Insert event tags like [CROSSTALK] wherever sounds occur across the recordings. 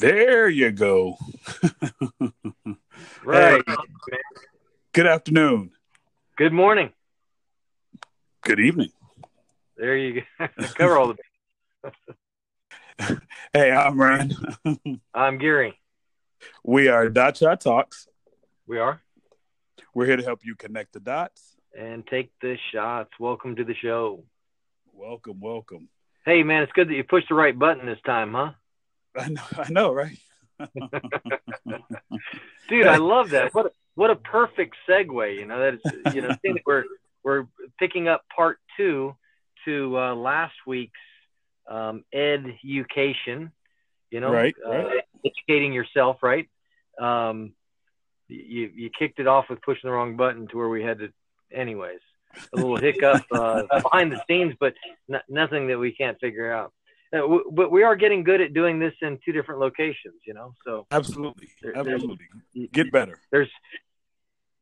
There you go. [LAUGHS] Right. Hey, good afternoon. Good morning. Good evening. There you go. [LAUGHS] Cover all the. [LAUGHS] Hey, I'm Rand. I'm Gary. we are Dot Shot Talks. We are. We're here to help you connect the dots. And take the shots. Welcome to the show. Welcome, welcome. Hey, man, it's good that you pushed the right button this time, huh? [LAUGHS] I know, I know, right? [LAUGHS] Dude, I love that. What a, what a perfect segue. You know that is, you know, that we're we're picking up part two to uh, last week's um, education. You know, Right, uh, right. educating yourself, right? Um, you you kicked it off with pushing the wrong button to where we had to, anyways. A little hiccup uh, [LAUGHS] behind the scenes, but n- nothing that we can't figure out. Uh, w- but we are getting good at doing this in two different locations, you know. So Absolutely, There- absolutely. Get better. there's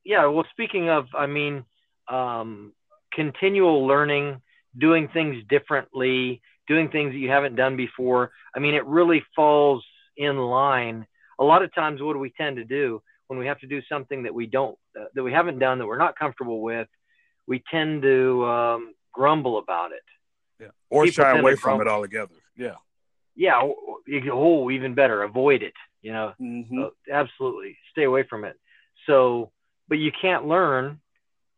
yeah well speaking of i mean um, continual learning doing things differently doing things that you haven't done before i mean it really falls in line a lot of times what do we tend to do when we have to do something that we don't uh, that we haven't done that we're not comfortable with we tend to um, grumble about it Yeah. Or shy away from it altogether. Yeah. yeah oh, oh even better avoid it you know Mhm. Uh, absolutely stay away from it so but you can't learn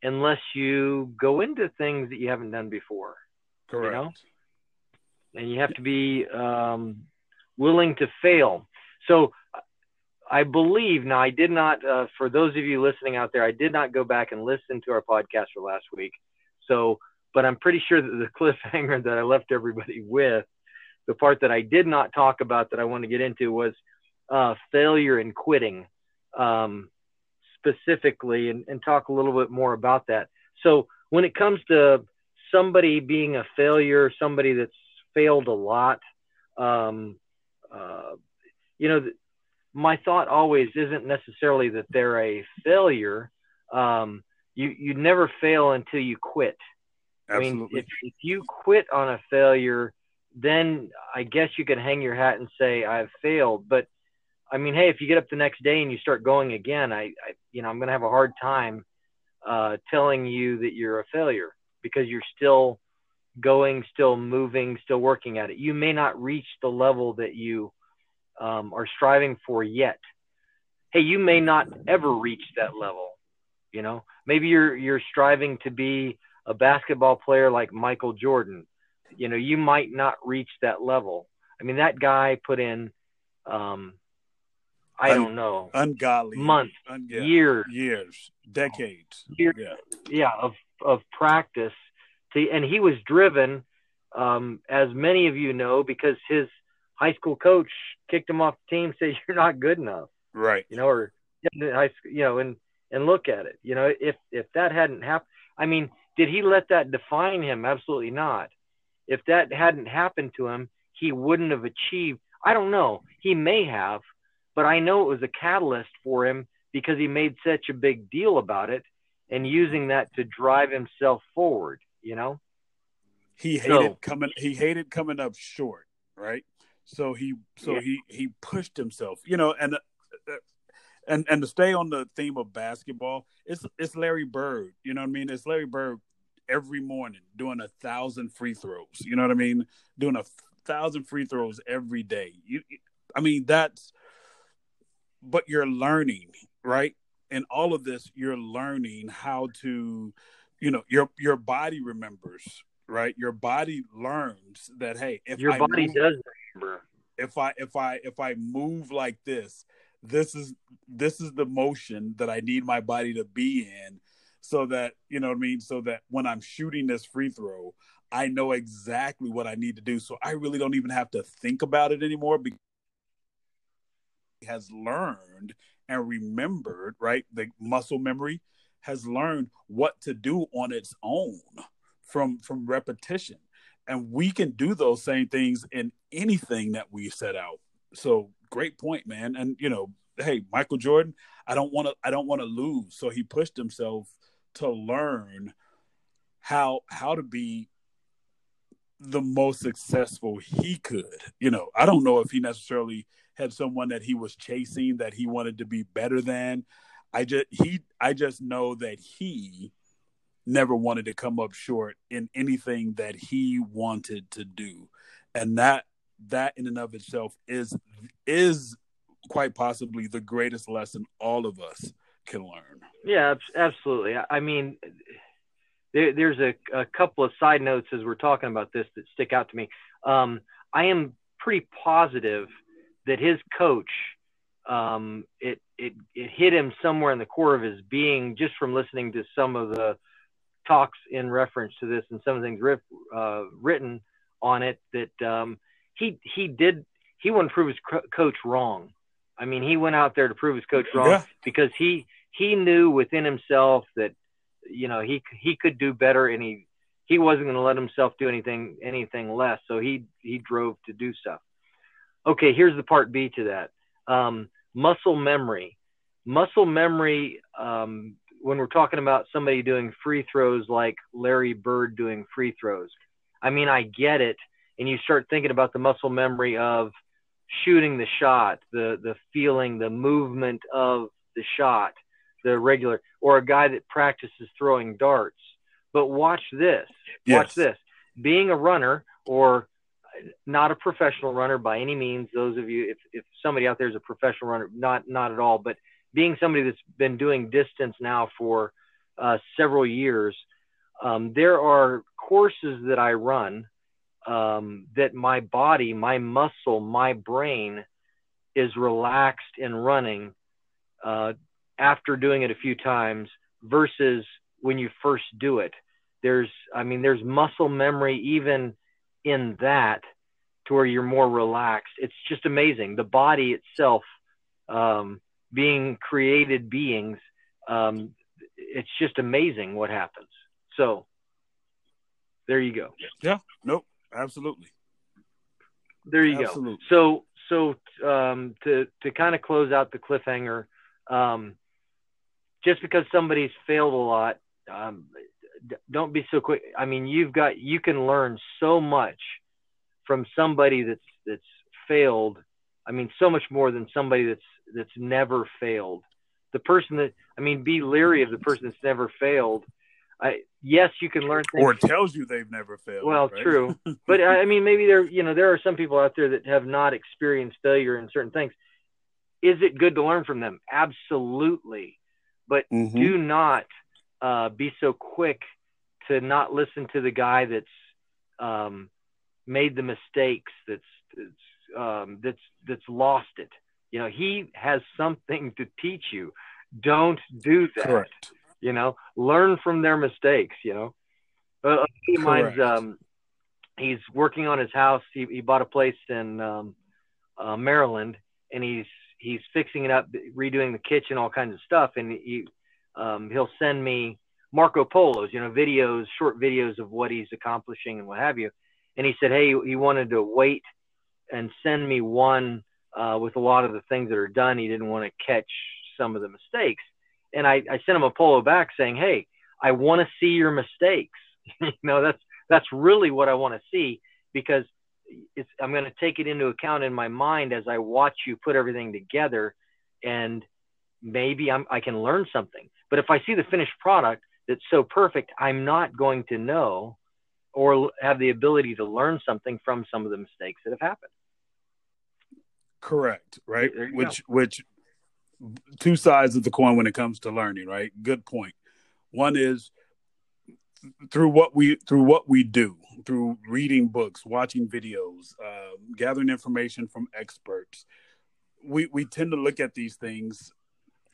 unless you go into things that you haven't done before Correct. know? and you have to be um, willing to fail so i believe now i did not uh, for those of you listening out there i did not go back and listen to our podcast for last week so but i'm pretty sure that the [LAUGHS] cliffhanger that i left everybody with the part that i did not talk about that i want to get into was uh, failure and quitting um, specifically and, and talk a little bit more about that. So when it comes to somebody being a failure, somebody that's failed a lot, um, uh, you know, my thought always isn't necessarily that they're a failure. Um, you you never fail until you quit. I mean, if, if you quit on a failure, then I guess you could hang your hat and say I've failed. But I mean, hey, if you get up the next day and you start going again, I, I you know, I'm going to have a hard time uh, telling you that you're a failure because you're still going, still moving, still working at it. You may not reach the level that you um, are striving for yet. Hey, you may not ever reach that level. You know, maybe you're you're striving to be a basketball player like Michael Jordan. You know, you might not reach that level. I mean, that guy put in, um, I Un- don't know, Ungodly. months, Un- yeah. years, Years. Decades. Years. Yeah. yeah, of of practice. To, and he was driven, um, as many of you know, because his high school coach kicked him off the team, [LAUGHS] said you're not good enough. Right. you know, or high school, you know, and and look at it. You know, if if that hadn't happened, I mean, did he let that define him? Absolutely not. If that hadn't happened to him, he wouldn't have achieved. I don't know. He may have, but I know it was a catalyst for him because he made such a big deal about it and using that to drive himself forward. You know. he hated So- coming he hated coming up short right so he so Yeah. he he pushed himself you know and uh, and and to stay on the theme of basketball it's it's larry bird you know what i mean it's larry bird every morning doing a thousand free throws you know what i mean? Doing a thousand free throws every day. You i mean that's but you're learning right? In all of this you're learning how to you know your your body remembers right? Your body learns that hey if Your I body move, does remember. if i if i if i move like this this is this is the motion that i need my body to be in so that you know what i mean? So that when i'm shooting this free throw i know exactly what i need to do. So i really don't even have to think about it anymore because has learned and remembered right? The muscle memory has learned what to do on its own from from repetition. And we can do those same things in anything that we set out. So great point man. And you know hey michael jordan i don't want to i don't want to lose. So he pushed himself to learn how how to be the most successful he could. You know, I don't know if he necessarily had someone that he was chasing that he wanted to be better than. I just he I just know that he never wanted to come up short in anything that he wanted to do. And that that in and of itself is is quite possibly the greatest lesson all of us can learn. Yeah, absolutely. I mean, there, there's a, a, couple of side notes as we're talking about this that stick out to me. Um, I am pretty positive that his coach, um, it, it, it hit him somewhere in the core of his being just from listening to some of the talks in reference to this and some of the things rip, uh, written on it that um, he he did he wouldn't prove his co- coach wrong. I mean, he went out there to prove his coach wrong yeah. because he he knew within himself that you know he he could do better and he he wasn't going to let himself do anything anything less. So he he drove to do stuff. Okay, here's the part B to that. Um, muscle memory. Muscle memory. Um, when we're talking about somebody doing free throws like Larry Bird doing free throws, I mean I get it, and you start thinking about the muscle memory of shooting the shot, the the feeling, the movement of the shot, the regular, or a guy that practices throwing darts. But watch this. Yes. Watch this. Being a runner or not a professional runner by any means. Those of you, if, if somebody out there is a professional runner, not not at all, but being somebody that's been doing distance now for uh, several years, um, there are courses that I run um, that my body, my muscle, my brain is relaxed in running uh, after doing it a few times versus when you first do it. There's, I mean, there's muscle memory even in that to where you're more relaxed. It's just amazing. The body itself, um, being created beings, um, it's just amazing what happens. So there you go. Yeah. Nope. Absolutely. There you Absolutely. go. So, so um, to to kind of close out the cliffhanger, um, just because somebody's failed a lot, um, don't be so quick. I mean, you've got you can learn so much from somebody that's that's failed. I mean, so much more than somebody that's that's never failed. The person that I mean, be leery of the person that's never failed I, yes, you can learn things. Or tells you they've never failed. Well, right? true, [LAUGHS] but I mean, maybe there, you know, there are some people out there that have not experienced failure in certain things. Is it good to learn from them? Absolutely, but mm-hmm. do not uh, be so quick to not listen to the guy that's um, made the mistakes, that's that's, um, that's that's lost it. You know, he has something to teach you. Don't do that. Correct you know, learn from their mistakes, you know. Uh, a mine's, um, he's working on his house. He, he bought a place in um, uh, Maryland, and he's he's fixing it up, redoing the kitchen, all kinds of stuff. And he um, he'll send me Marco Polos, you know, videos, short videos of what he's accomplishing and what have you. And he said, hey, he wanted to wait and send me one uh, with a lot of the things that are done. He didn't want to catch some of the mistakes and I, I sent him a polo back saying, "Hey, I want to see your mistakes. [LAUGHS] you know, that's that's really what I want to see because it's, I'm going to take it into account in my mind as I watch you put everything together, and maybe I'm, I can learn something. But if I see the finished product that's so perfect, I'm not going to know or have the ability to learn something from some of the mistakes that have happened. Correct. Right. Which go. which two sides of the coin when it comes to learning, right? Good point. One is through what we through what we do, through reading books, watching videos, uh, gathering information from experts. We we tend to look at these things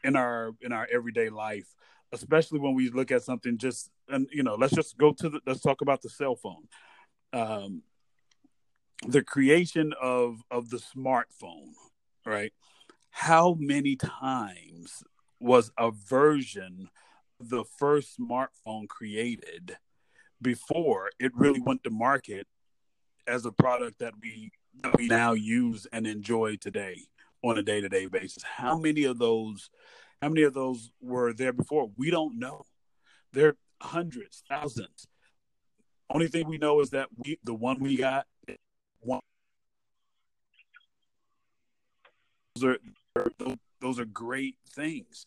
in our in our everyday life, especially when we look at something just and you know, let's just go to the let's talk about the cell phone. Um, the creation of of the smartphone, right? how many times was a version of the first smartphone created before it really went to market as a product that we that we now use and enjoy today on a day-to-day basis. How many of those how many of those were there before? We don't know. There are hundreds thousands. Only thing we know is that we the one we got one those are those are great things.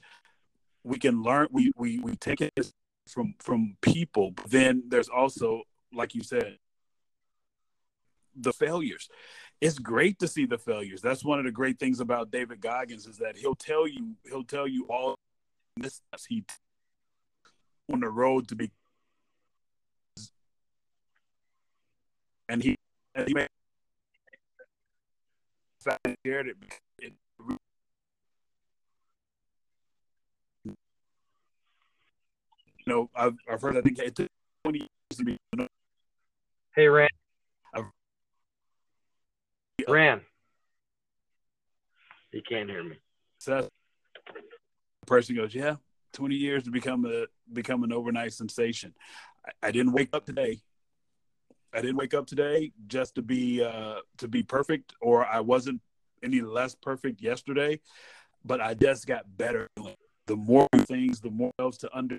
We can learn we we we take it from from people, but then there's also like you said the failures. It's great to see the failures. That's one of the great things about David Goggins is that he'll tell you he'll tell you all this he on the road to be and he and he shared it, it you know I've, I've heard I think it took 20 years to be hey Rand. Rand. He can't hear me. So person goes yeah 20 years to become a become an overnight sensation. I, I didn't wake up today. I didn't wake up today just to be uh, to be perfect, or I wasn't any less perfect yesterday, but I just got better. The more things, the more else to under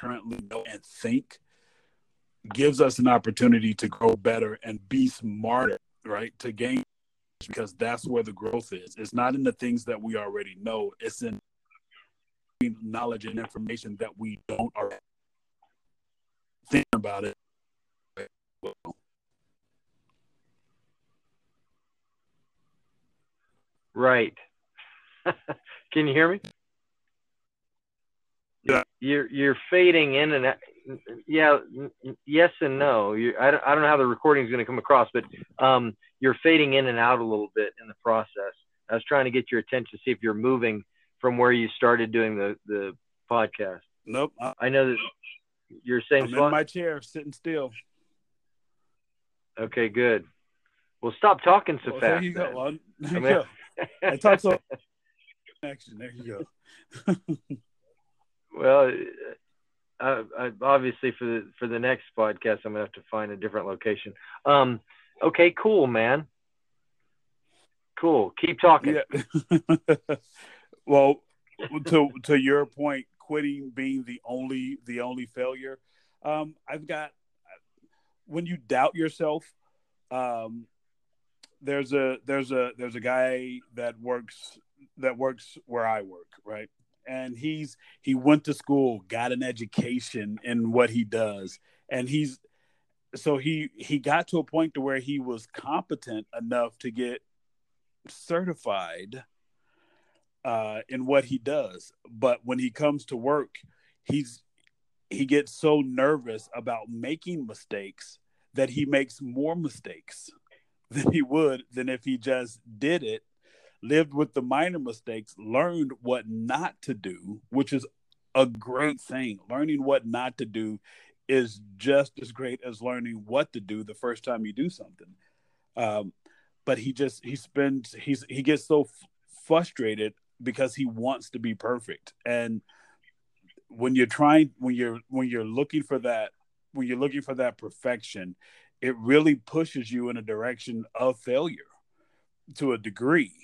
currently know and think gives us an opportunity to grow better and be smarter, right? To gain because that's where the growth is. It's not in the things that we already know. It's in knowledge and information that we don't already think about it. Right. [LAUGHS] Can you hear me? Yeah. You're you're fading in and out. Yeah, yes and no. You, I don't I don't know how the recording is going to come across, but um, you're fading in and out a little bit in the process. I was trying to get your attention, to see if you're moving from where you started doing the the podcast. Nope. I, I know that your same I'm spot? in my chair, sitting still. Okay, good. Well, stop talking so Well, fast. there you go. Well, there I you mean- go. [LAUGHS] I talk so action. There you go. [LAUGHS] well, uh, I, obviously for the for the next podcast, I'm gonna have to find a different location. Um, okay, cool, man. Cool. Keep talking. Yeah. [LAUGHS] well, to to your point, quitting being the only the only failure. Um, I've got when you doubt yourself. Um, there's a there's a there's a guy that works that works where I work, right? And he's he went to school, got an education in what he does, and he's so he he got to a point to where he was competent enough to get certified uh, in what he does. But when he comes to work, he's he gets so nervous about making mistakes that he makes more mistakes than he would than if he just did it, lived with the minor mistakes, learned what not to do, which is a great thing. Learning what not to do is just as great as learning what to do the first time you do something. Um, but he just he spends he's he gets so f- frustrated because he wants to be perfect and when you're trying when you're when you're looking for that when you're looking for that perfection it really pushes you in a direction of failure to a degree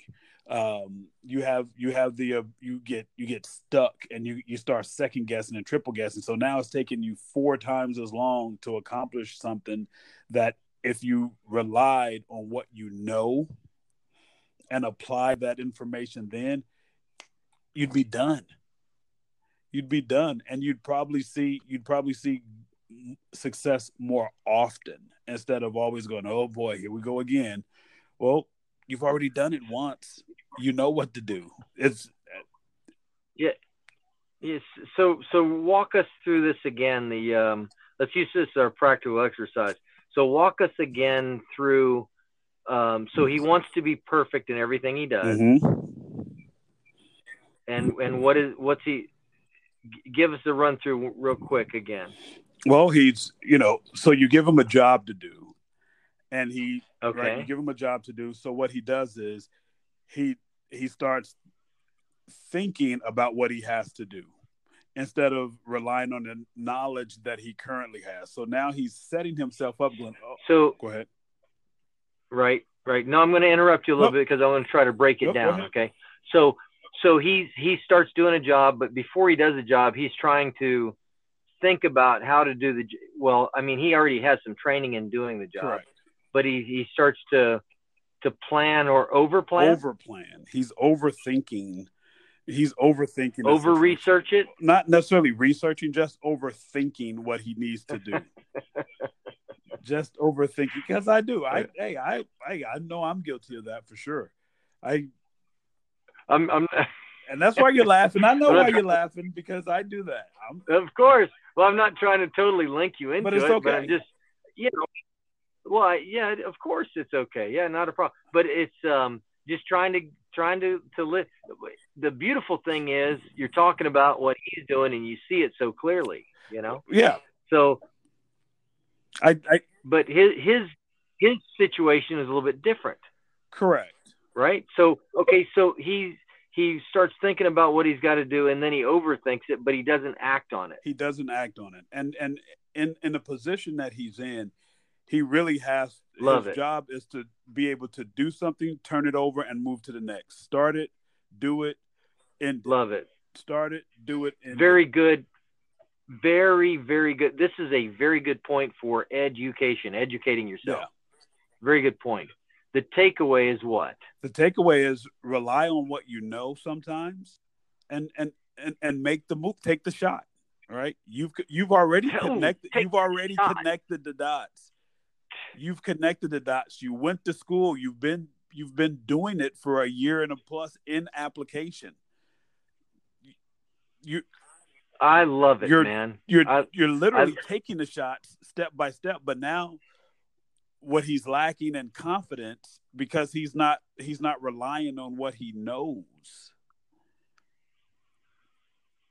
um, you have you have the uh, you get you get stuck and you you start second guessing and triple guessing. So now it's taking you four times as long to accomplish something that if you relied on what you know and apply that information then you'd be done. You'd be done. And you'd probably see you'd probably see success more often instead of always going oh boy here we go again. Well you've already done it once you know what to do it's Yeah. Yes. So so walk us through this again. The um, let's use this as our practical exercise. So walk us again through. Um, so he wants to be perfect in everything he does, Mhm. and and what is what's he? Give us a run through real quick again. well he's you know so you give him a job to do and he Okay. right you give him a job to do so what he does is he he starts thinking about what he has to do instead of relying on the knowledge that he currently has so now he's setting himself up going oh, So go ahead right, right. No, I'm going to interrupt you a little Nope. bit because I want to try to break it Nope, down. Okay. So so he he starts doing a job, but before he does a job, he's trying to think about how to do the well. I mean, he already has some training in doing the job, Correct. but he he starts to to plan or overplan? Overplan. He's overthinking. He's overthinking. over research it. Not necessarily researching, just overthinking what he needs to do. [LAUGHS] just overthinking because I do. I hey, I, I I know I'm guilty of that for sure. I I'm, I'm [LAUGHS] and that's why you're laughing. I know why you're laughing because I do that. I'm, of course. Well, I'm not trying to totally link you into But it's it, but. I'm just you know. Well, yeah, of course it's okay. Yeah, not a problem. But it's um just trying to trying to to live. The beautiful thing is you're talking about what he's doing and you see it so clearly. You know. yeah, So I, I but his his his situation is a little bit different, correct. right? So okay, so he he starts thinking about what he's got to do, and then he overthinks it, but he doesn't act on it. He doesn't act on it, and and in in the position that he's in, he really has. Love his it. job is to be able to do something, turn it over, and move to the next. Start it, do it, and Love it. start it, do it, and Very good. Very very good. This is a very good point for education, educating yourself. Yeah. Very good point. The takeaway is what? the takeaway is rely on what you know sometimes and and and, and make the move take the shot right you've you've already connected you've already connected the dots you've connected the dots. You went to school. You've been you've been doing it for a year and a plus in application. You I love it, You're- man. you're I- you're literally taking the shots step by step but now what he's lacking in confidence because he's not he's not relying on what he knows.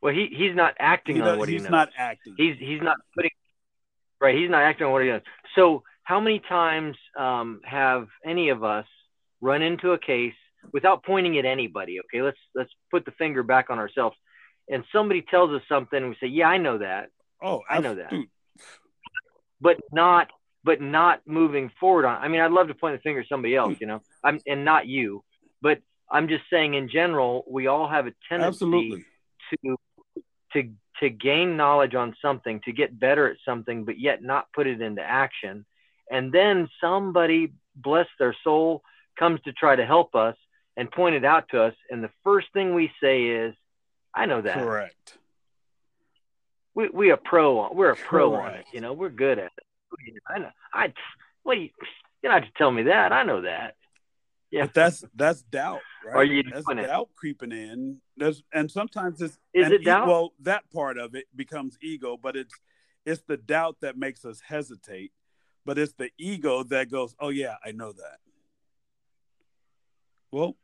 Well, he he's not acting He on does- what he he's not acting. He's he's not putting right he's not acting on what he does so how many times um, have any of us run into a case without pointing at anybody okay? Let's let's put the finger back on ourselves. And somebody tells us something and we say yeah i know that. Oh I know that. dude, but not but not moving forward on i mean i'd love to point the finger at somebody else you know? I'm and not you but i'm just saying in general we all have a tendency absolutely. to to to gain knowledge on something to get better at something but yet not put it into action and then somebody bless their soul comes to try to help us and point it out to us. And the first thing we say is i know that. Correct. We we a pro on we're a pro on it you know we're good at it. I know i what you you don't have to tell me that i know that. Yeah. But that's that's doubt right? Are you that's doing it? doubt creeping in. There's and sometimes it's Is it doubt? well that part of it becomes ego but it's it's the doubt that makes us hesitate but it's the ego that goes oh yeah i know that. Well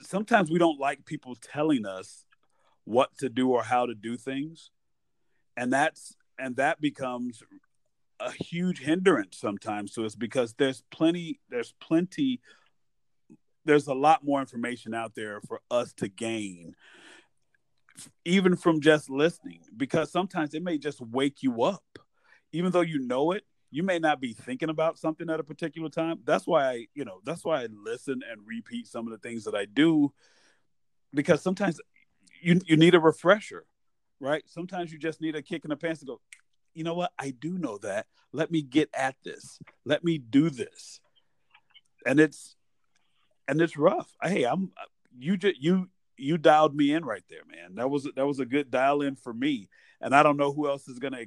sometimes we don't like people telling us what to do or how to do things and that's and that becomes a huge hindrance sometimes to us because there's plenty there's plenty there's a lot more information out there for us to gain even from just listening because sometimes it may just wake you up even though you know it you may not be thinking about something at a particular time. That's why i you know that's why i listen and repeat some of the things that i do because sometimes you you need a refresher right? Sometimes you just need a kick in the pants to go you know what? I do know that. Let me get at this. Let me do this. And it's and it's rough. Hey i'm you just you you dialed me in right there man. That was that was a good dial in for me. And i don't know who else is gonna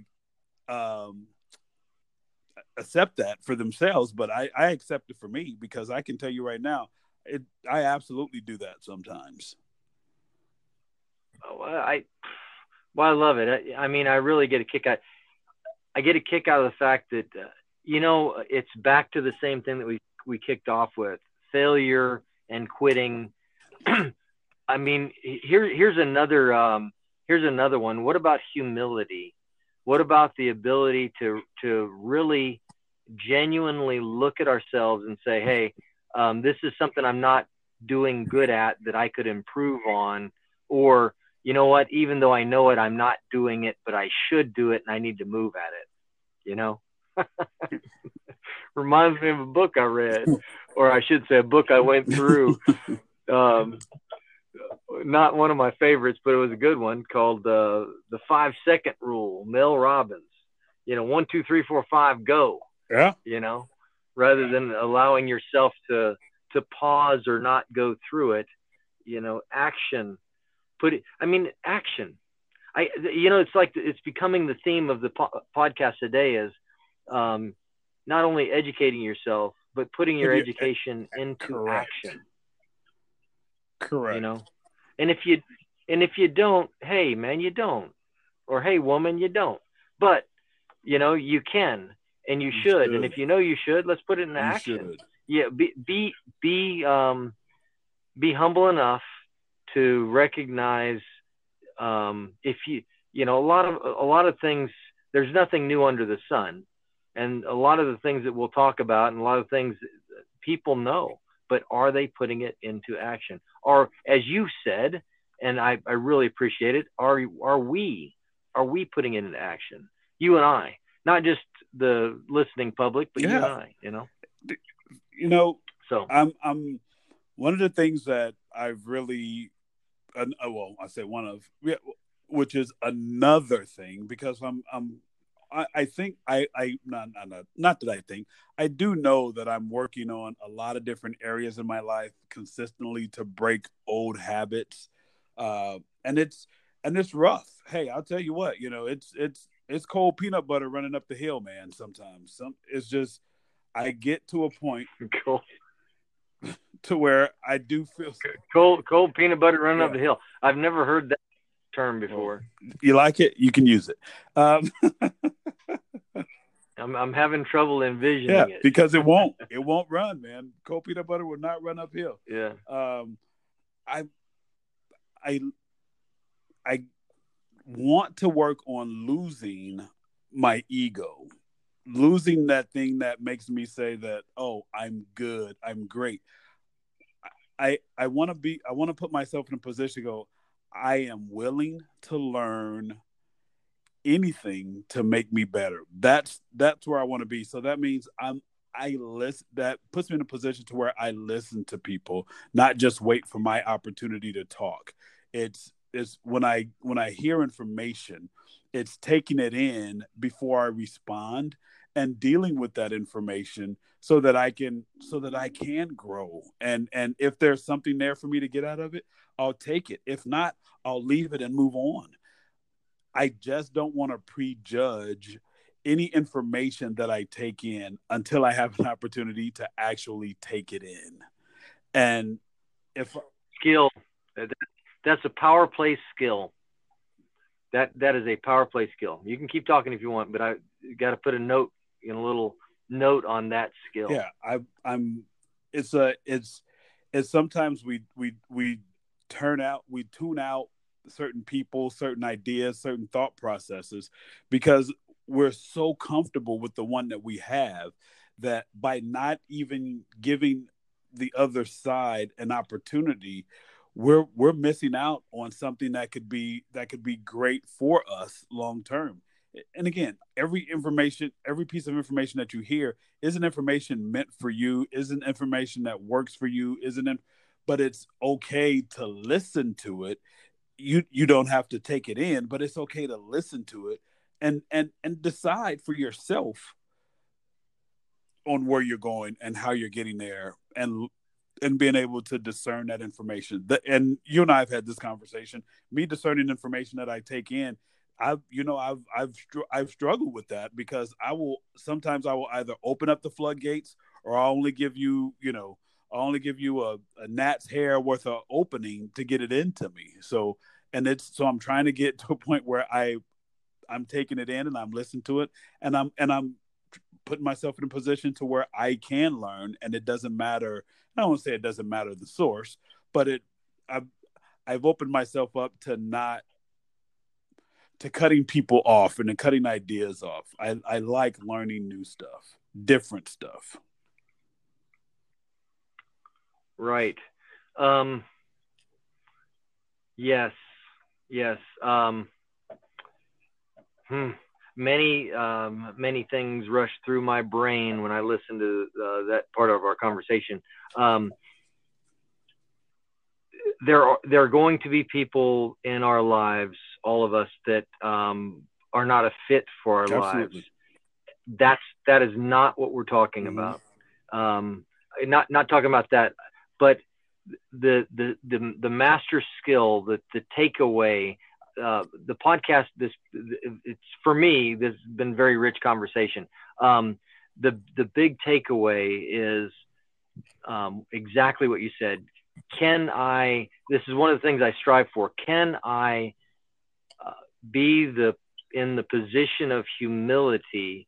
um accept that for themselves but i i accept it for me because i can tell you right now it i absolutely do that sometimes Oh, I well, I love it. I, I mean, I really get a kick out. I get a kick out of the fact that uh, you know it's back to the same thing that we we kicked off with failure and quitting. [CLEARS THROAT] I mean, here here's another um, here's another one. What about humility? What about the ability to to really genuinely look at ourselves and say, hey, um, this is something I'm not doing good at that I could improve on, or you know what, even though I know it, I'm not doing it, but I should do it and I need to move at it. You know? [LAUGHS] Reminds me of a book I read, or I should say a book I went through. [LAUGHS] Um, not one of my favorites, but it was a good one called uh, the five second rule. Mel Robbins. You know, one, two, three, four, five, go. Yeah. You know, rather than allowing yourself to to pause or not go through it. You know, action. Put it. I mean, action. I. You know, it's like it's becoming the theme of the po- podcast today is um, not only educating yourself but putting your education into action Correct. you know? And if you and if you don't hey man you don't. Or hey woman you don't. But you know you can and you You should, and if you know you should let's put it into You action. should. yeah be be be um be humble enough to recognize um if you you know a lot of a lot of things there's nothing new under the sun. And a lot of the things that we'll talk about and a lot of things people know but are they putting it into action? Or as you said and i, I really appreciate it are are we are we putting it into action? You and i not just the listening public but you and i you know? You know, so. I'm I'm one of the things that I've really, uh, well, I say one of, yeah, which is another thing because I'm I'm I, I think I I not, not not not that I think I do know that I'm working on a lot of different areas in my life consistently to break old habits, uh, and it's and it's rough. Hey, I'll tell you what, you know, it's it's it's cold peanut butter running up the hill, man. Sometimes some it's just I get to a point [LAUGHS] cool to where I do feel. [LAUGHS] cold cold peanut butter running up the hill i've never heard that term before You like it? You can use it. Um, [LAUGHS] i'm, I'm having trouble envisioning yeah, it because it won't. It won't run, man. Cold peanut butter will not run uphill. yeah Um, I, I, I want to work on losing my ego, losing that thing that makes me say that, oh, I'm good, I'm great. I I want to be. I want to put myself in a position to go. I am willing to learn anything to make me better. That's that's where I want to be. So that means I'm I listen that puts me in a position to where I listen to people, not just wait for my opportunity to talk. It's it's when I when I hear information, it's taking it in before I respond and dealing with that information so that I can so that I can grow. And and if there's something there for me to get out of it, I'll take it. If not, I'll leave it and move on. I just don't want to prejudge any information that I take in until I have an opportunity to actually take it in. And if skill that's a power play skill that that is a power play skill you can keep talking if you want but i got to put a note a little note on that skill. Yeah, I I'm it's a it's it's sometimes we we we turn out we tune out certain people, certain ideas, certain thought processes because we're so comfortable with the one that we have that by not even giving the other side an opportunity we're we're missing out on something that could be that could be great for us long term and again every information every piece of information that you hear isn't information meant for you isn't information that works for you isn't it but it's okay to listen to it. You you don't have to take it in but it's okay to listen to it and and and decide for yourself on where you're going and how you're getting there and and being able to discern that information. The, and you and i've had this conversation. Me discerning information that i take in I've you know I've I've I've struggled with that because I will sometimes I will either open up the floodgates or I'll only give you you know I'll only give you a, a gnat's hair worth of opening to get it into me. So and it's so I'm trying to get [LAUGHS] to a point where I I'm taking it in and I'm listening to it and I'm and I'm putting myself in a position to where I can learn and it doesn't matter. I don't say it doesn't matter the source, but it I've I've opened myself up to not to cutting people off and to cutting ideas off. I, I like learning new stuff, different stuff. Right. Um, yes. Yes. Um, hmm. Many um, many things rush through my brain when I listen to uh, that part of our conversation. Um, there are there are going to be people in our lives, all of us, that um, are not a fit for our Absolutely. lives. That's that is not what we're talking Mhm. about. Um, not not talking about that, but the the the, the master skill, the the takeaway. Uh, the podcast, this it's for me. This has been very rich conversation. Um, the the big takeaway is um, exactly what you said. Can I? This is one of the things I strive for. Can I uh, be the in the position of humility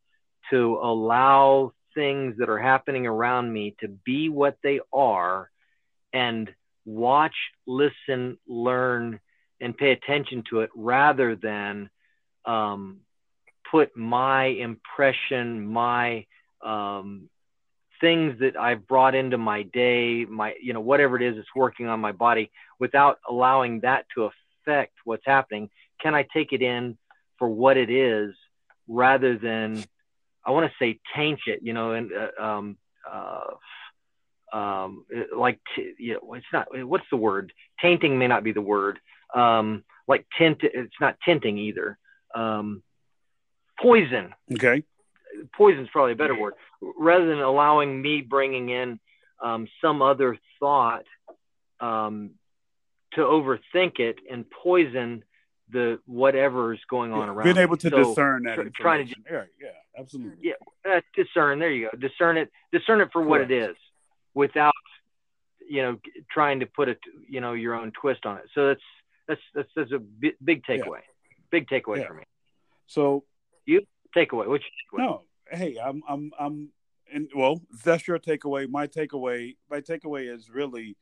to allow things that are happening around me to be what they are, and watch, listen, learn, and pay attention to it, rather than um, put my impression, my um, things that I've brought into my day, my you know whatever it is that's working on my body, without allowing that to affect what's happening. Can I take it in for what it is, rather than I want to say taint it, you know, and uh, um, uh, um, like t- you know, it's not. What's the word? Tainting may not be the word. Um, like tint, it's not tinting either. Um, poison Okay. Poison is probably a better word rather than allowing me bringing in um, some other thought um, to overthink it and poison the whatever is going on around Being able to So, discern that tr- trying to yeah, yeah, absolutely. Yeah. uh, discern there you go discern it discern it for what it is, without you know trying to put it you know your own twist on it so that's that's that's, that's a bi- big Yeah. takeaway big takeaway Yeah. for me So takeaway which takeaway? no, hey, I'm I'm I'm and well, that's your takeaway. My takeaway, my takeaway is really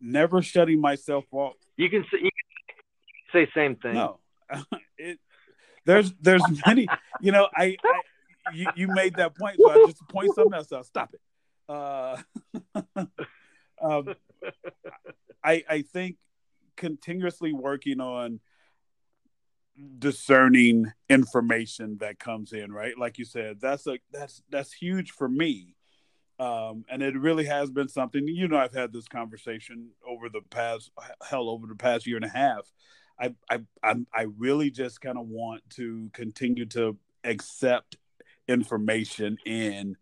never shutting myself off. you can say, you can say same thing No, [LAUGHS] it there's there's many. You know, I, I you you made that point, so I just point something else out. Stop it. Uh, [LAUGHS] um, I I think continuously working on discerning information that comes in right? Like you said that's a that's that's huge for me. Um and it really has been something you know i've had this conversation over the past hell over the past year and a half. I i I'm, i really just kind of want to continue to accept information in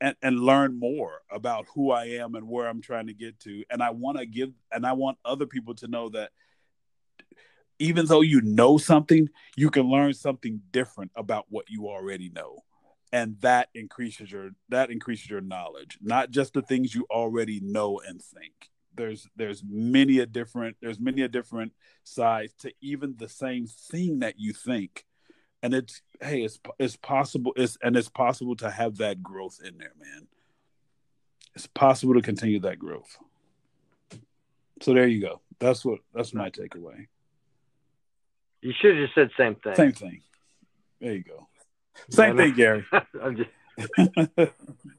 and, and learn more about who i am and where i'm trying to get to. And i want to give and i want other people to know that even though you know something, you can learn something different about what you already know. And that increases your that increases your knowledge, not just the things you already know and think. There's there's many a different there's many a different sides to even the same thing that you think. And it's hey, it's it's possible it's and it's possible to have that growth in there, man. It's possible to continue that growth. So there you go. That's what that's my takeaway. You should have just said same thing Same thing. There you go. Same thing, Gary. [LAUGHS] I'm just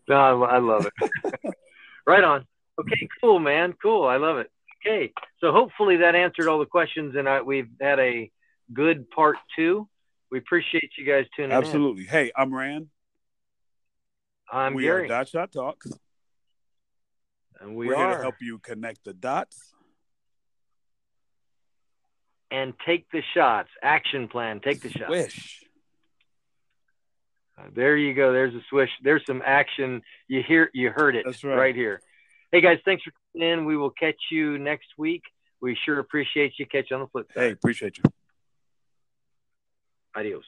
no, I, I love it. [LAUGHS] right on. Okay, cool, man. Cool. I love it. Okay, so hopefully that answered all the questions, and I, we've had a good part two. We appreciate you guys tuning in. Absolutely. Hey, I'm Rand. I'm we Gary, are Dot Shot Talks. and we We're here to help you connect the dots. And take the shots. Action plan. Take the shots. Wish. Uh, There you go. There's a swish. There's some action. You hear. You heard it That's right. here. Hey guys, thanks for tuning in. We will catch you next week. We sure appreciate you. Catch you on the flip side. Hey, appreciate you. Adios.